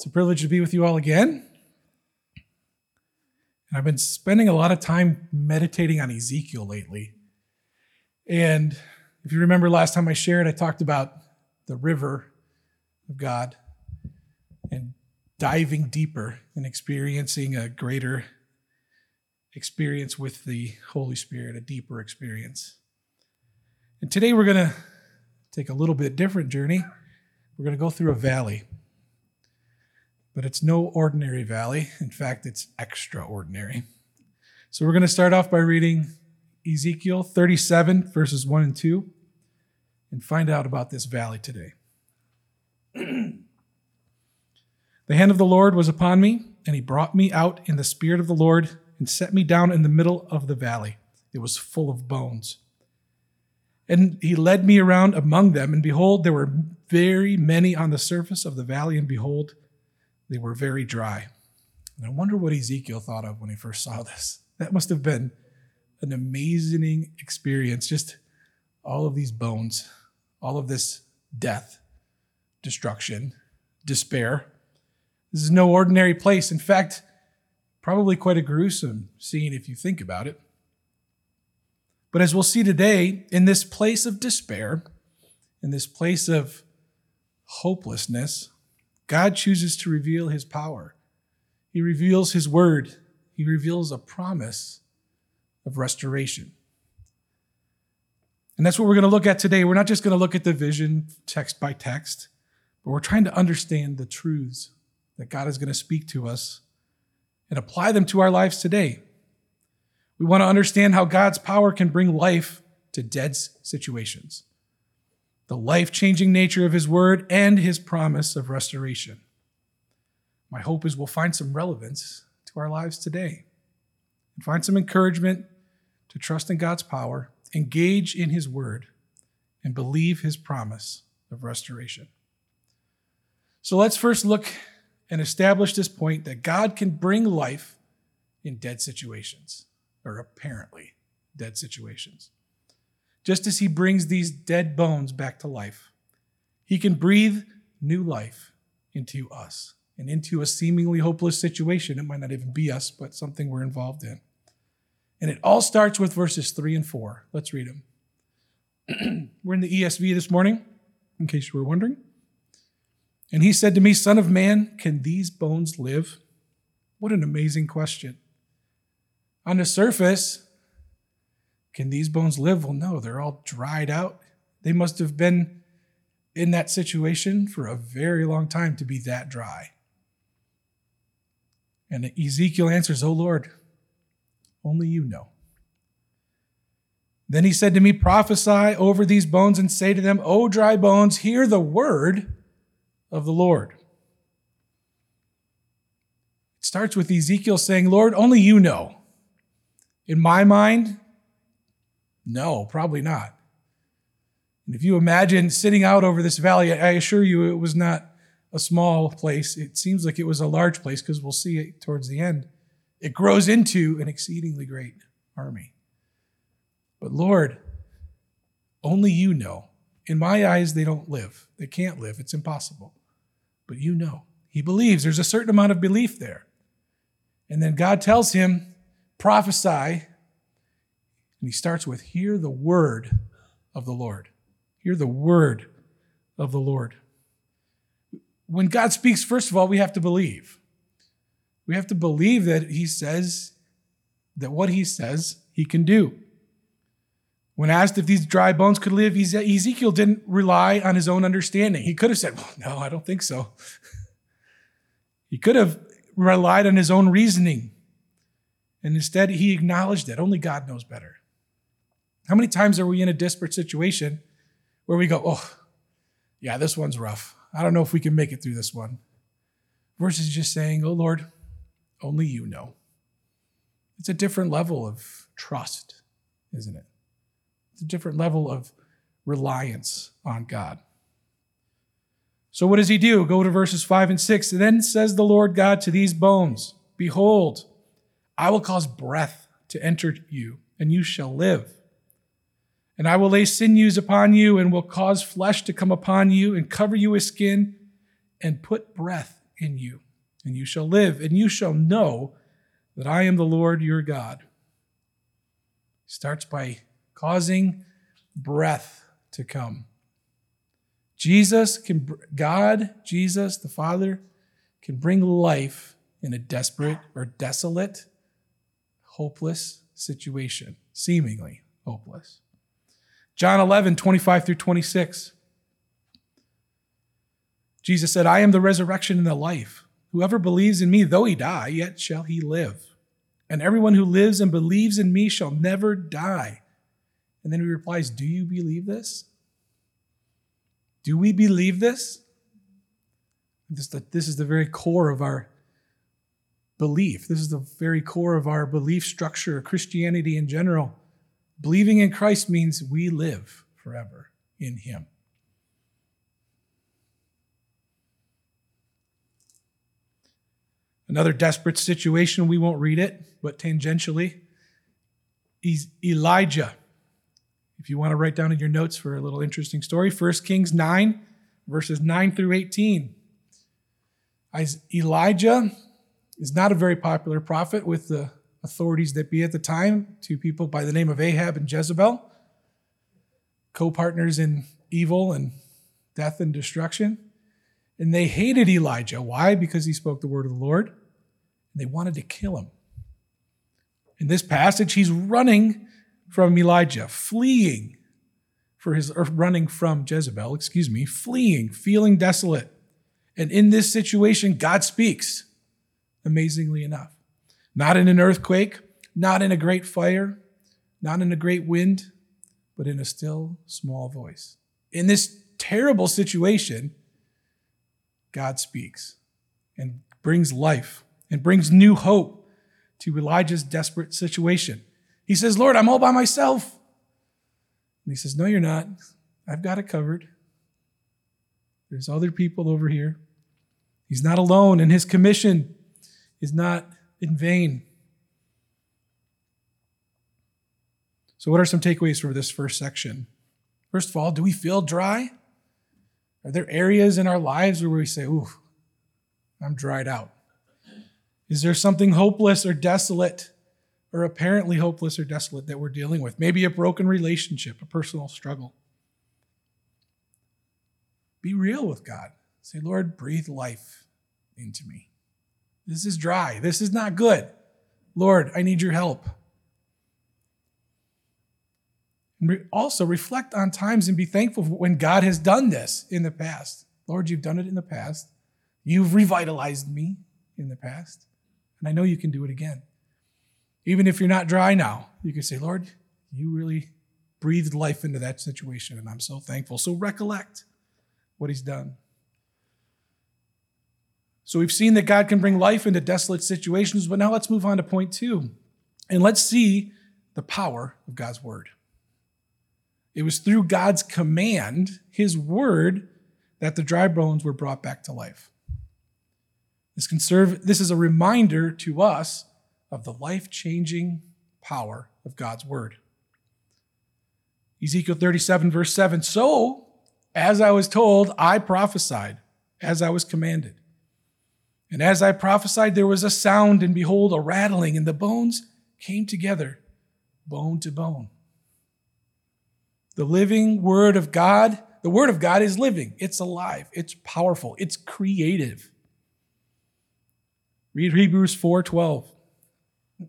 It's a privilege to be with you all again. And I've been spending a lot of time meditating on Ezekiel lately. And if you remember last time I shared, I talked about the river of God and diving deeper and experiencing a greater experience with the Holy Spirit, a deeper experience. And today we're going to take a little bit different journey. We're going to go through a valley. But it's no ordinary valley. In fact, it's extraordinary. So we're going to start off by reading Ezekiel 37, verses 1 and 2, and find out about this valley today. the hand of the Lord was upon me, and he brought me out in the spirit of the Lord and set me down in the middle of the valley. It was full of bones. And he led me around among them, and behold, there were very many on the surface of the valley, and behold, they were very dry. And I wonder what Ezekiel thought of when he first saw this. That must have been an amazing experience. Just all of these bones, all of this death, destruction, despair. This is no ordinary place. In fact, probably quite a gruesome scene if you think about it. But as we'll see today, in this place of despair, in this place of hopelessness, God chooses to reveal his power. He reveals his word. He reveals a promise of restoration. And that's what we're going to look at today. We're not just going to look at the vision text by text, but we're trying to understand the truths that God is going to speak to us and apply them to our lives today. We want to understand how God's power can bring life to dead situations, the life changing nature of His word, and His promise of restoration. My hope is we'll find some relevance to our lives today and find some encouragement to trust in God's power, engage in His word, and believe His promise of restoration. So let's first look and establish this point that God can bring life in dead situations or apparently dead situations. Just as he brings these dead bones back to life, he can breathe new life into us and into a seemingly hopeless situation. It might not even be us, but something we're involved in. And it all starts with verses three and four. Let's read them. we're in the ESV this morning, in case you were wondering. And he said to me, Son of man, can these bones live? What an amazing question. On the surface, can these bones live? Well, no, they're all dried out. They must have been in that situation for a very long time to be that dry. And Ezekiel answers, Oh Lord, only you know. Then he said to me, Prophesy over these bones and say to them, O dry bones, hear the word of the Lord. It starts with Ezekiel saying, Lord, only you know. In my mind, no, probably not. And if you imagine sitting out over this valley, I assure you it was not a small place. It seems like it was a large place because we'll see it towards the end. It grows into an exceedingly great army. But Lord, only you know. In my eyes, they don't live. They can't live. It's impossible. But you know. He believes. There's a certain amount of belief there. And then God tells him, prophesy. And he starts with, Hear the word of the Lord. Hear the word of the Lord. When God speaks, first of all, we have to believe. We have to believe that he says that what he says he can do. When asked if these dry bones could live, Ezekiel didn't rely on his own understanding. He could have said, well, No, I don't think so. he could have relied on his own reasoning. And instead, he acknowledged that only God knows better. How many times are we in a desperate situation where we go, oh, yeah, this one's rough. I don't know if we can make it through this one. Versus just saying, oh, Lord, only you know. It's a different level of trust, isn't it? It's a different level of reliance on God. So, what does he do? Go to verses 5 and 6. then says the Lord God to these bones Behold, I will cause breath to enter you, and you shall live. And I will lay sinews upon you, and will cause flesh to come upon you, and cover you with skin, and put breath in you, and you shall live, and you shall know that I am the Lord your God. He starts by causing breath to come. Jesus can, God, Jesus, the Father, can bring life in a desperate or desolate, hopeless situation, seemingly hopeless. John 11, 25 through 26. Jesus said, I am the resurrection and the life. Whoever believes in me, though he die, yet shall he live. And everyone who lives and believes in me shall never die. And then he replies, Do you believe this? Do we believe this? This, this is the very core of our belief. This is the very core of our belief structure, Christianity in general. Believing in Christ means we live forever in Him. Another desperate situation, we won't read it, but tangentially, is Elijah. If you want to write down in your notes for a little interesting story, 1 Kings 9, verses 9 through 18. Elijah is not a very popular prophet with the authorities that be at the time, two people by the name of Ahab and Jezebel, co partners in evil and death and destruction. And they hated Elijah. Why? Because he spoke the word of the Lord and they wanted to kill him. In this passage, he's running from Elijah, fleeing for his, or running from Jezebel, excuse me, fleeing, feeling desolate. And in this situation, God speaks, amazingly enough. Not in an earthquake, not in a great fire, not in a great wind, but in a still small voice. In this terrible situation, God speaks and brings life and brings new hope to Elijah's desperate situation. He says, Lord, I'm all by myself. And he says, No, you're not. I've got it covered. There's other people over here. He's not alone, and his commission is not in vain. So, what are some takeaways for this first section? First of all, do we feel dry? Are there areas in our lives where we say, Ooh, I'm dried out? Is there something hopeless or desolate, or apparently hopeless or desolate that we're dealing with? Maybe a broken relationship, a personal struggle. Be real with God. Say, Lord, breathe life into me. This is dry. This is not good. Lord, I need your help. Also reflect on times and be thankful when God has done this in the past. Lord, you've done it in the past. You've revitalized me in the past. And I know you can do it again. Even if you're not dry now, you can say, Lord, you really breathed life into that situation, and I'm so thankful. So recollect what He's done. So we've seen that God can bring life into desolate situations, but now let's move on to point two. And let's see the power of God's word. It was through God's command, his word, that the dry bones were brought back to life. This, can serve, this is a reminder to us of the life changing power of God's word. Ezekiel 37, verse 7 So, as I was told, I prophesied, as I was commanded. And as I prophesied, there was a sound, and behold, a rattling, and the bones came together, bone to bone. The living word of God, the word of God is living, it's alive, it's powerful, it's creative. Read Hebrews 4:12.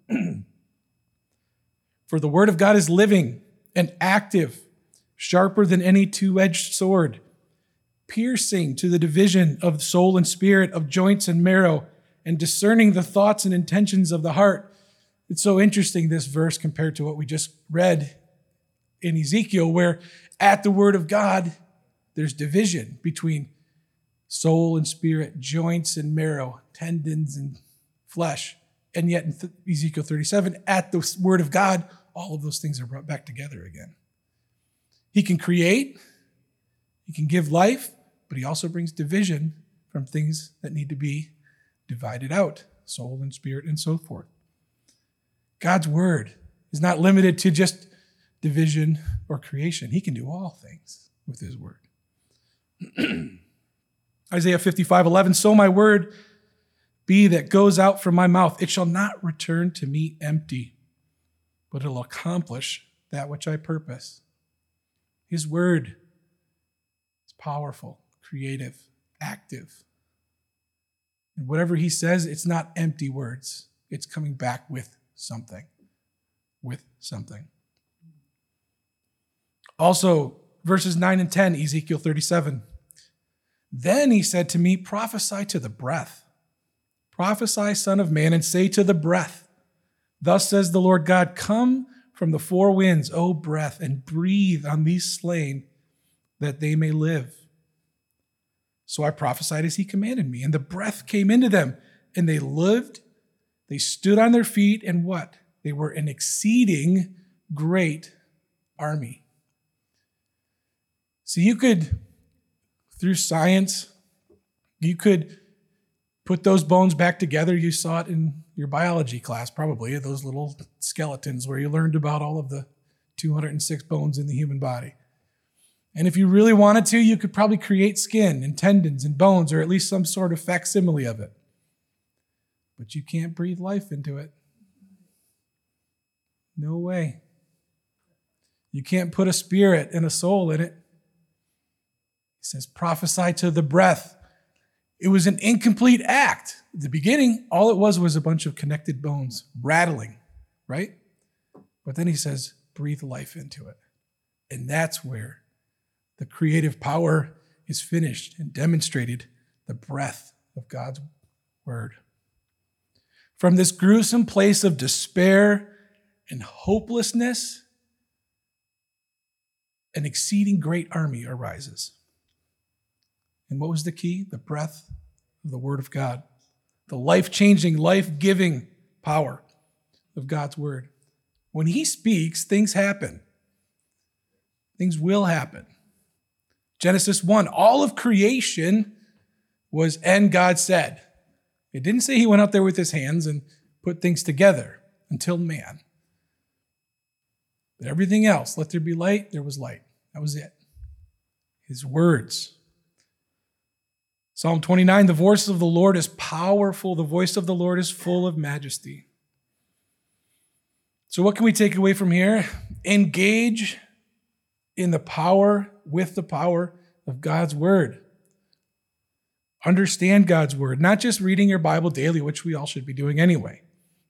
For the word of God is living and active, sharper than any two-edged sword, piercing to the division of soul and spirit, of joints and marrow, and discerning the thoughts and intentions of the heart. It's so interesting, this verse, compared to what we just read in Ezekiel, where at the word of God, there's division between soul and spirit, joints and marrow, tendons and flesh. And yet in Ezekiel 37, at the word of God, all of those things are brought back together again. He can create, he can give life, but he also brings division from things that need to be divided out soul and spirit and so forth. God's word is not limited to just division or creation, he can do all things with his word. Isaiah 55 11, so my word be that goes out from my mouth, it shall not return to me empty, but it'll accomplish that which I purpose. His word is powerful, creative, active. And whatever he says, it's not empty words, it's coming back with something. With something. Also, verses 9 and 10, Ezekiel 37. Then he said to me, Prophesy to the breath. Prophesy, Son of Man, and say to the breath, Thus says the Lord God, Come from the four winds, O breath, and breathe on these slain, that they may live. So I prophesied as he commanded me, and the breath came into them, and they lived. They stood on their feet, and what? They were an exceeding great army. So you could through science. You could put those bones back together. You saw it in your biology class, probably, those little skeletons where you learned about all of the 206 bones in the human body. And if you really wanted to, you could probably create skin and tendons and bones, or at least some sort of facsimile of it. But you can't breathe life into it. No way. You can't put a spirit and a soul in it. He says, prophesy to the breath. It was an incomplete act. At the beginning, all it was was a bunch of connected bones rattling, right? But then he says, breathe life into it. And that's where the creative power is finished and demonstrated the breath of God's word. From this gruesome place of despair and hopelessness, an exceeding great army arises. And what was the key? The breath of the Word of God, the life changing, life giving power of God's Word. When He speaks, things happen. Things will happen. Genesis 1, all of creation was, and God said. It didn't say He went out there with His hands and put things together until man. But everything else, let there be light, there was light. That was it. His words. Psalm 29 The voice of the Lord is powerful, the voice of the Lord is full of majesty. So, what can we take away from here? Engage in the power, with the power of God's word. Understand God's word, not just reading your Bible daily, which we all should be doing anyway.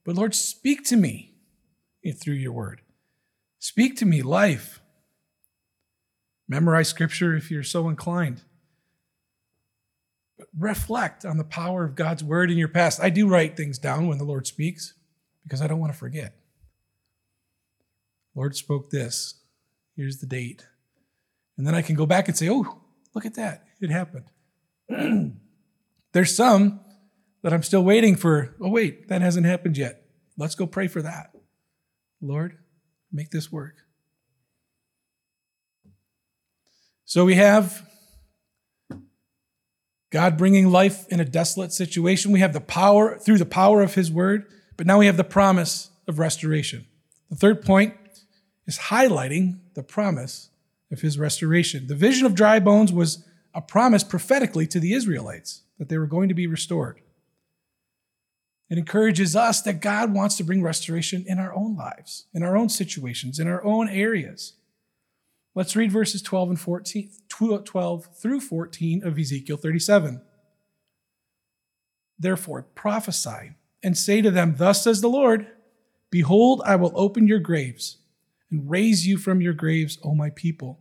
But Lord, speak to me through your word. Speak to me life. Memorize scripture if you're so inclined reflect on the power of God's word in your past. I do write things down when the Lord speaks because I don't want to forget. Lord spoke this. Here's the date. And then I can go back and say, oh, look at that. It happened. There's some that I'm still waiting for. Oh, wait, that hasn't happened yet. Let's go pray for that. Lord, make this work. So we have God bringing life in a desolate situation. We have the power through the power of His word, but now we have the promise of restoration. The third point is highlighting the promise of His restoration. The vision of dry bones was a promise prophetically to the Israelites that they were going to be restored. It encourages us that God wants to bring restoration in our own lives, in our own situations, in our own areas. Let's read verses 12 and 14, 12 through 14 of Ezekiel 37. Therefore, prophesy and say to them, Thus says the Lord, Behold, I will open your graves and raise you from your graves, O my people,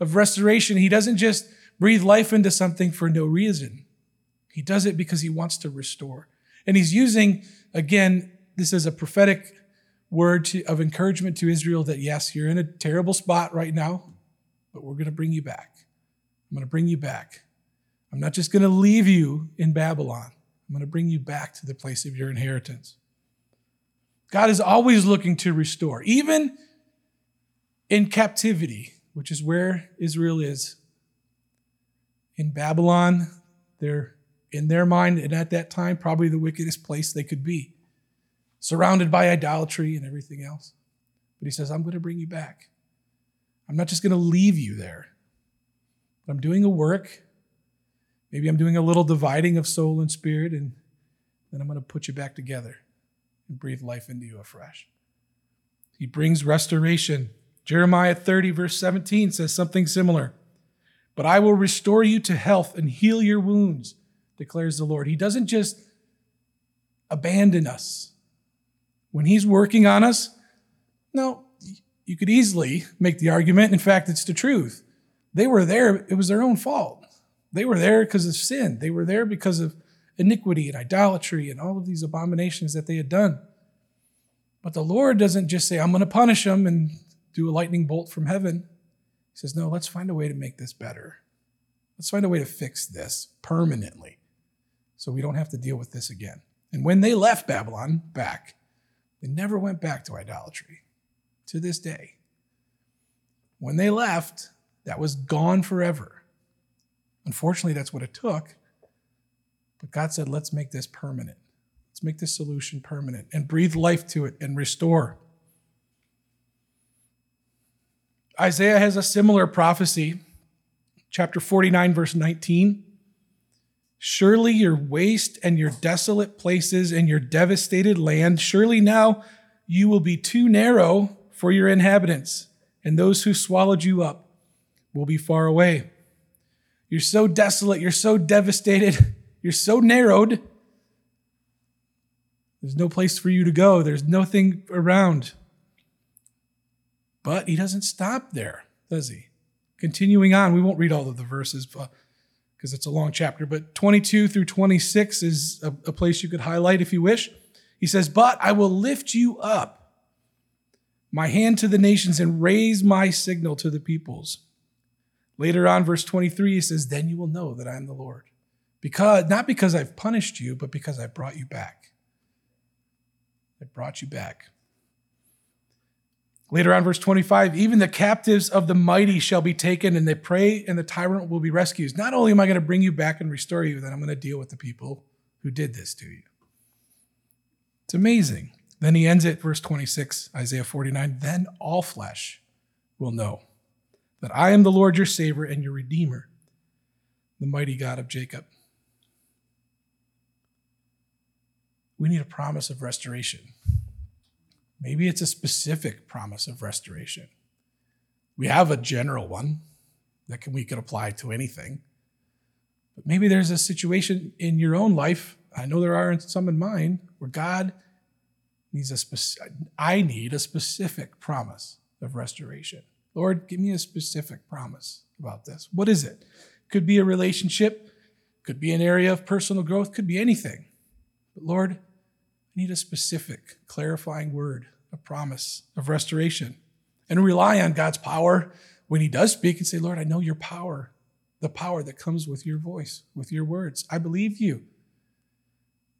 of restoration, he doesn't just breathe life into something for no reason. He does it because he wants to restore. And he's using, again, this is a prophetic word to, of encouragement to Israel that yes, you're in a terrible spot right now, but we're going to bring you back. I'm going to bring you back. I'm not just going to leave you in Babylon. I'm going to bring you back to the place of your inheritance. God is always looking to restore, even in captivity, which is where Israel is. In Babylon, they're in their mind, and at that time, probably the wickedest place they could be, surrounded by idolatry and everything else. But he says, I'm going to bring you back. I'm not just going to leave you there. I'm doing a work. Maybe I'm doing a little dividing of soul and spirit, and then I'm going to put you back together and breathe life into you afresh. He brings restoration. Jeremiah 30, verse 17 says something similar. But I will restore you to health and heal your wounds, declares the Lord. He doesn't just abandon us. When He's working on us, no, you could easily make the argument. In fact, it's the truth. They were there, it was their own fault. They were there because of sin, they were there because of iniquity and idolatry and all of these abominations that they had done. But the Lord doesn't just say, I'm going to punish them and do a lightning bolt from heaven. He says, No, let's find a way to make this better. Let's find a way to fix this permanently so we don't have to deal with this again. And when they left Babylon back, they never went back to idolatry to this day. When they left, that was gone forever. Unfortunately, that's what it took. But God said, let's make this permanent. Let's make this solution permanent and breathe life to it and restore. Isaiah has a similar prophecy, chapter 49, verse 19. Surely your waste and your desolate places and your devastated land, surely now you will be too narrow for your inhabitants, and those who swallowed you up will be far away. You're so desolate, you're so devastated, you're so narrowed. There's no place for you to go, there's nothing around. But he doesn't stop there, does he? Continuing on, we won't read all of the verses because it's a long chapter, but 22 through 26 is a, a place you could highlight if you wish. He says, But I will lift you up, my hand to the nations, and raise my signal to the peoples. Later on, verse 23, he says, Then you will know that I am the Lord. Because not because I've punished you, but because I brought you back. I brought you back. Later on, verse 25, even the captives of the mighty shall be taken, and the prey and the tyrant will be rescued. Not only am I going to bring you back and restore you, then I'm going to deal with the people who did this to you. It's amazing. Then he ends it, verse 26, Isaiah 49. Then all flesh will know that I am the Lord your Savior and your Redeemer, the mighty God of Jacob. We need a promise of restoration. Maybe it's a specific promise of restoration. We have a general one that can, we could apply to anything. But maybe there's a situation in your own life, I know there are some in mine, where God needs a specific, I need a specific promise of restoration. Lord, give me a specific promise about this. What is it? Could be a relationship, could be an area of personal growth, could be anything. But Lord, I need a specific, clarifying word, a promise of restoration. And rely on God's power when He does speak and say, Lord, I know your power, the power that comes with your voice, with your words. I believe you.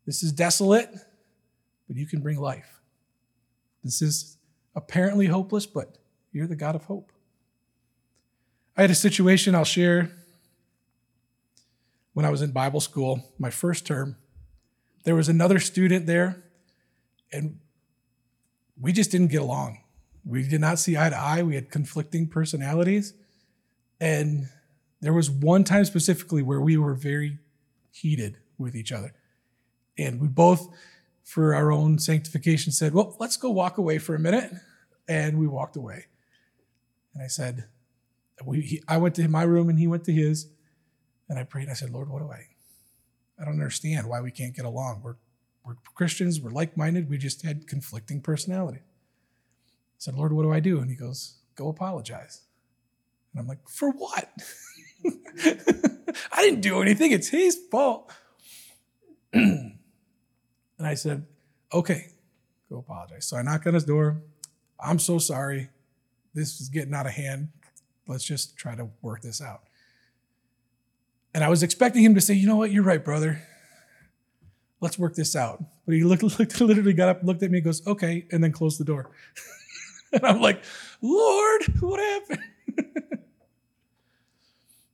This is desolate, but you can bring life. This is apparently hopeless, but you're the God of hope. I had a situation I'll share when I was in Bible school, my first term. There was another student there, and we just didn't get along. We did not see eye to eye. We had conflicting personalities. And there was one time specifically where we were very heated with each other. And we both, for our own sanctification, said, Well, let's go walk away for a minute. And we walked away. And I said, we, he, I went to my room and he went to his. And I prayed. I said, Lord, what do I? I don't understand why we can't get along. We're, we're Christians. We're like minded. We just had conflicting personality. I said, Lord, what do I do? And he goes, Go apologize. And I'm like, For what? I didn't do anything. It's his fault. and I said, Okay, go apologize. So I knock on his door. I'm so sorry this is getting out of hand. Let's just try to work this out. And I was expecting him to say, you know what, you're right, brother. Let's work this out. But he looked, looked literally got up, looked at me, goes, okay, and then closed the door. and I'm like, Lord, what happened?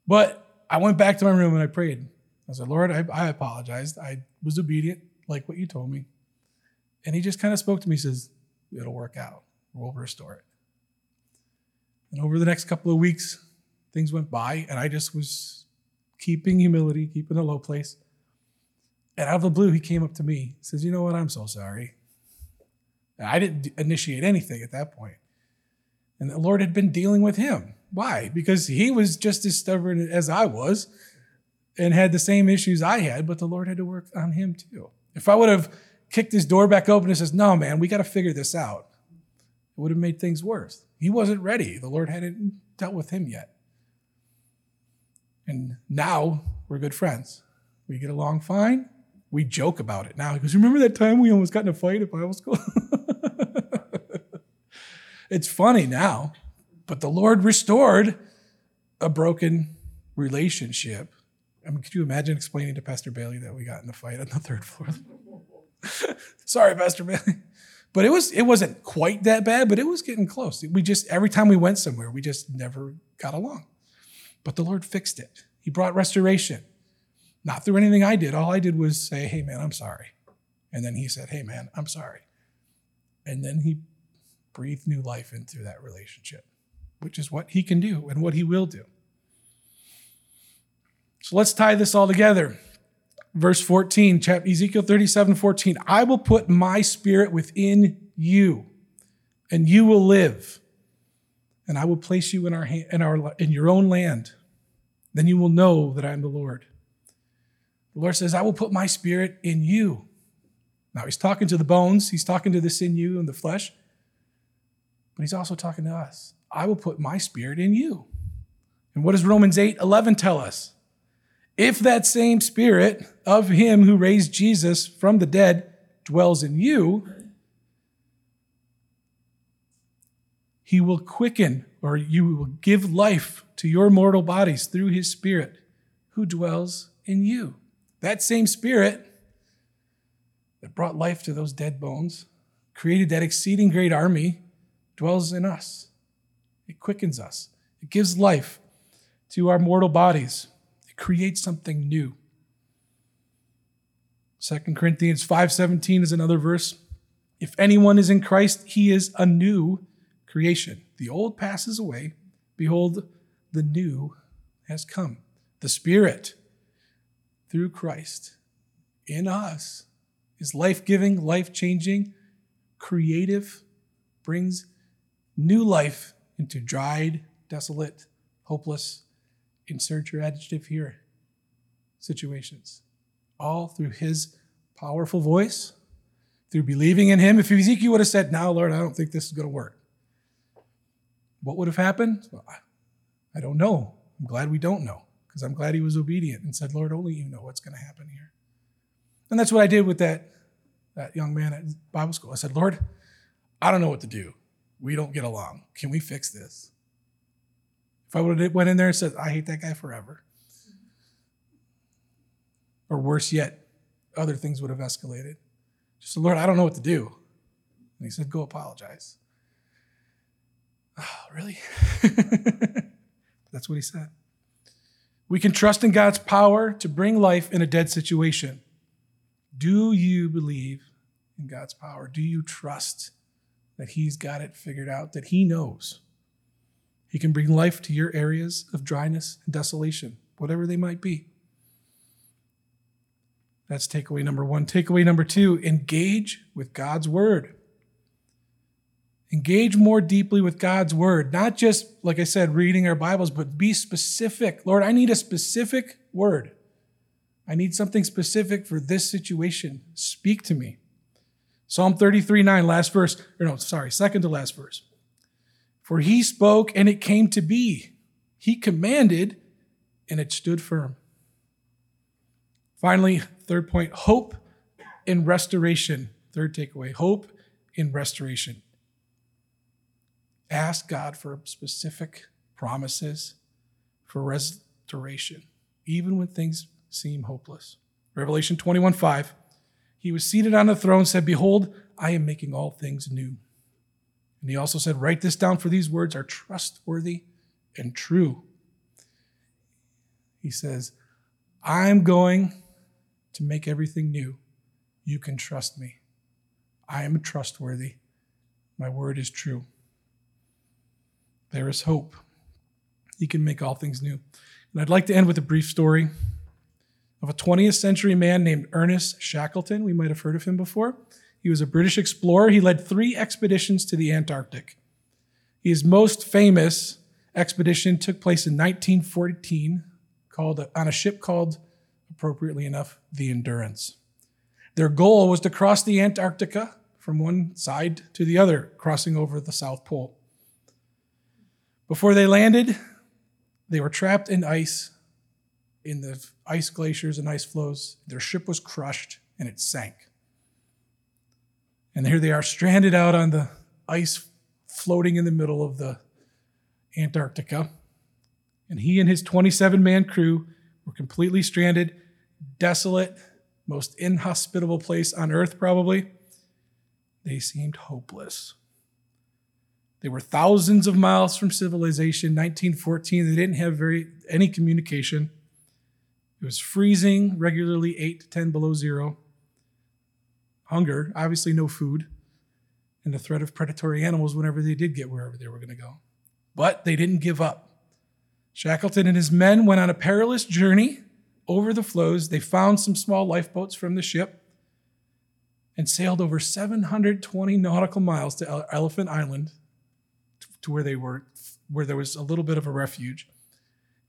but I went back to my room and I prayed. I said, Lord, I, I apologized. I was obedient, like what you told me. And he just kind of spoke to me, says, It'll work out. We'll restore it. And over the next couple of weeks, things went by, and I just was keeping humility, keeping a low place. And out of the blue, he came up to me, says, You know what? I'm so sorry. I didn't initiate anything at that point. And the Lord had been dealing with him. Why? Because he was just as stubborn as I was and had the same issues I had, but the Lord had to work on him too. If I would have kicked his door back open and says, No, man, we got to figure this out, it would have made things worse. He wasn't ready. The Lord hadn't dealt with him yet. And now we're good friends. We get along fine. We joke about it now. He goes, Remember that time we almost got in a fight at Bible school? it's funny now, but the Lord restored a broken relationship. I mean, could you imagine explaining to Pastor Bailey that we got in a fight on the third floor? Sorry, Pastor Bailey. But it was it wasn't quite that bad, but it was getting close. We just every time we went somewhere, we just never got along. But the Lord fixed it. He brought restoration. Not through anything I did. All I did was say, "Hey man, I'm sorry." And then he said, "Hey man, I'm sorry." And then he breathed new life into that relationship, which is what he can do and what he will do. So let's tie this all together verse 14, chapter Ezekiel 37, 14. I will put my spirit within you, and you will live. And I will place you in our in our in your own land. Then you will know that I am the Lord. The Lord says, I will put my spirit in you. Now he's talking to the bones, he's talking to the sinew and the flesh, but he's also talking to us. I will put my spirit in you. And what does Romans 8 11 tell us? If that same spirit of him who raised Jesus from the dead dwells in you, he will quicken or you will give life to your mortal bodies through his spirit who dwells in you. That same spirit that brought life to those dead bones, created that exceeding great army, dwells in us. It quickens us, it gives life to our mortal bodies it creates something new. 2 Corinthians 5:17 is another verse. If anyone is in Christ, he is a new creation. The old passes away, behold, the new has come. The Spirit through Christ in us is life-giving, life-changing, creative, brings new life into dried, desolate, hopeless, insert your adjective here situations. All through his powerful voice, through believing in him. If Ezekiel would have said, Now, Lord, I don't think this is going to work, what would have happened? Well, I don't know. I'm glad we don't know because I'm glad he was obedient and said, Lord, only you know what's going to happen here. And that's what I did with that, that young man at Bible school. I said, Lord, I don't know what to do. We don't get along. Can we fix this? If I would have went in there and said, I hate that guy forever. Or worse yet, other things would have escalated. Just said, Lord, I don't know what to do. And he said, Go apologize. Oh, really? That's what he said. We can trust in God's power to bring life in a dead situation. Do you believe in God's power? Do you trust that He's got it figured out, that He knows? He can bring life to your areas of dryness and desolation, whatever they might be. That's takeaway number one. Takeaway number two engage with God's word. Engage more deeply with God's word, not just, like I said, reading our Bibles, but be specific. Lord, I need a specific word. I need something specific for this situation. Speak to me. Psalm 33 9, last verse, or no, sorry, second to last verse. For he spoke and it came to be. He commanded and it stood firm. Finally, third point hope in restoration. Third takeaway hope in restoration. Ask God for specific promises for restoration even when things seem hopeless. Revelation 21 5. He was seated on the throne, and said, Behold, I am making all things new. And he also said, Write this down, for these words are trustworthy and true. He says, I'm going to make everything new. You can trust me. I am trustworthy. My word is true. There is hope. He can make all things new. And I'd like to end with a brief story of a 20th century man named Ernest Shackleton. We might have heard of him before. He was a British explorer. He led three expeditions to the Antarctic. His most famous expedition took place in 1914 called on a ship called appropriately enough the Endurance. Their goal was to cross the Antarctica from one side to the other, crossing over the South Pole. Before they landed, they were trapped in ice in the ice glaciers and ice floes. Their ship was crushed and it sank. And here they are stranded out on the ice, floating in the middle of the Antarctica. And he and his 27 man crew were completely stranded, desolate, most inhospitable place on earth, probably. They seemed hopeless. They were thousands of miles from civilization. 1914, they didn't have very any communication. It was freezing, regularly 8 to 10 below zero. Hunger, obviously no food, and the threat of predatory animals whenever they did get wherever they were going to go. But they didn't give up. Shackleton and his men went on a perilous journey over the floes. They found some small lifeboats from the ship and sailed over 720 nautical miles to Elephant Island to where they were where there was a little bit of a refuge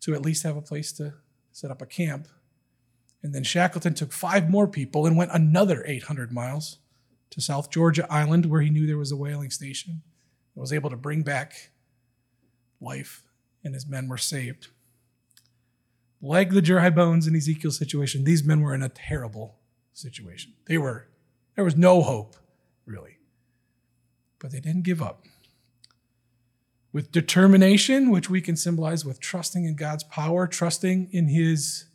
to at least have a place to set up a camp. And then Shackleton took five more people and went another 800 miles to South Georgia Island, where he knew there was a whaling station, and was able to bring back life, and his men were saved. Like the dry bones in Ezekiel's situation, these men were in a terrible situation. They were, there was no hope, really. But they didn't give up with determination, which we can symbolize with trusting in God's power, trusting in His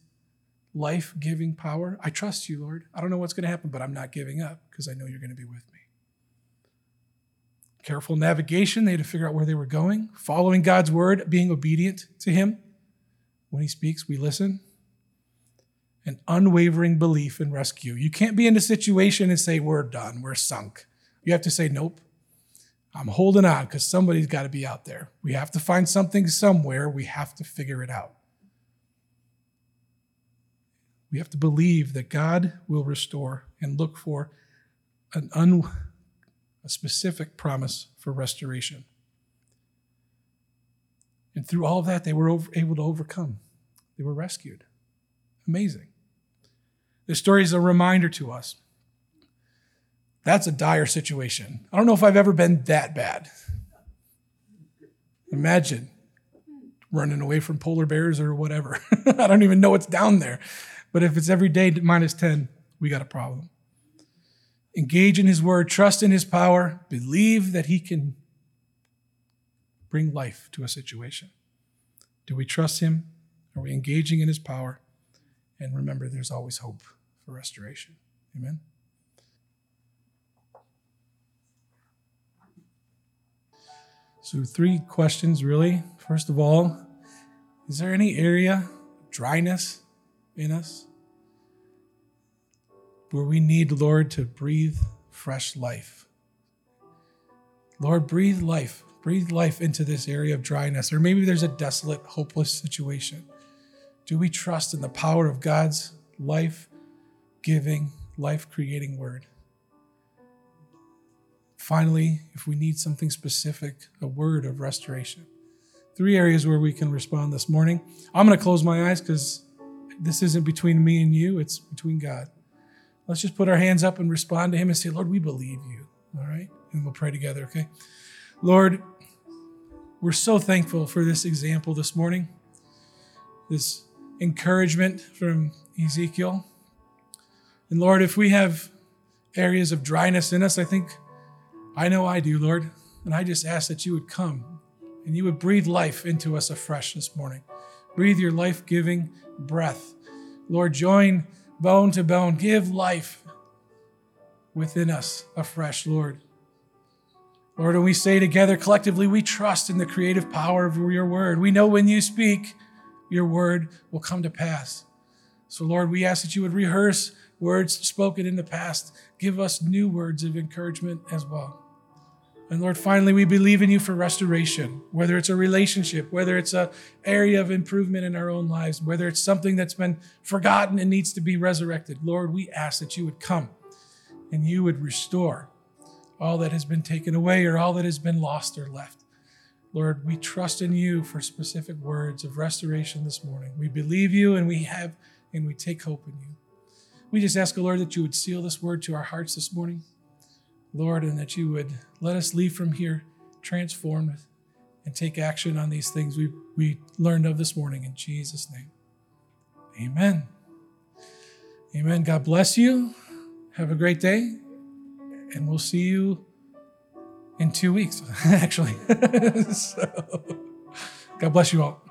life giving power. I trust you, Lord. I don't know what's going to happen, but I'm not giving up because I know you're going to be with me. Careful navigation, they had to figure out where they were going, following God's word, being obedient to Him. When He speaks, we listen. An unwavering belief in rescue. You can't be in a situation and say, We're done, we're sunk. You have to say, Nope, I'm holding on because somebody's got to be out there. We have to find something somewhere. We have to figure it out. We have to believe that God will restore and look for an un, a specific promise for restoration. And through all of that, they were over, able to overcome. They were rescued. Amazing. This story is a reminder to us that's a dire situation. I don't know if I've ever been that bad. Imagine running away from polar bears or whatever. I don't even know what's down there. But if it's every day minus 10, we got a problem. Engage in his word, trust in his power, believe that he can bring life to a situation. Do we trust him? Are we engaging in his power? And remember, there's always hope for restoration. Amen. So, three questions really. First of all, is there any area of dryness in us where we need, Lord, to breathe fresh life? Lord, breathe life. Breathe life into this area of dryness. Or maybe there's a desolate, hopeless situation. Do we trust in the power of God's life giving, life creating word? Finally, if we need something specific, a word of restoration. Three areas where we can respond this morning. I'm going to close my eyes because this isn't between me and you, it's between God. Let's just put our hands up and respond to Him and say, Lord, we believe you. All right? And we'll pray together, okay? Lord, we're so thankful for this example this morning, this encouragement from Ezekiel. And Lord, if we have areas of dryness in us, I think I know I do, Lord. And I just ask that you would come and you would breathe life into us afresh this morning. Breathe your life giving breath. Lord, join bone to bone. Give life within us afresh, Lord. Lord, when we say together collectively, we trust in the creative power of your word. We know when you speak, your word will come to pass. So, Lord, we ask that you would rehearse words spoken in the past. Give us new words of encouragement as well. And Lord, finally, we believe in you for restoration, whether it's a relationship, whether it's an area of improvement in our own lives, whether it's something that's been forgotten and needs to be resurrected. Lord, we ask that you would come and you would restore all that has been taken away or all that has been lost or left. Lord, we trust in you for specific words of restoration this morning. We believe you and we have and we take hope in you. We just ask, Lord, that you would seal this word to our hearts this morning. Lord, and that you would let us leave from here transformed and take action on these things we, we learned of this morning in Jesus' name. Amen. Amen. God bless you. Have a great day. And we'll see you in two weeks, actually. so, God bless you all.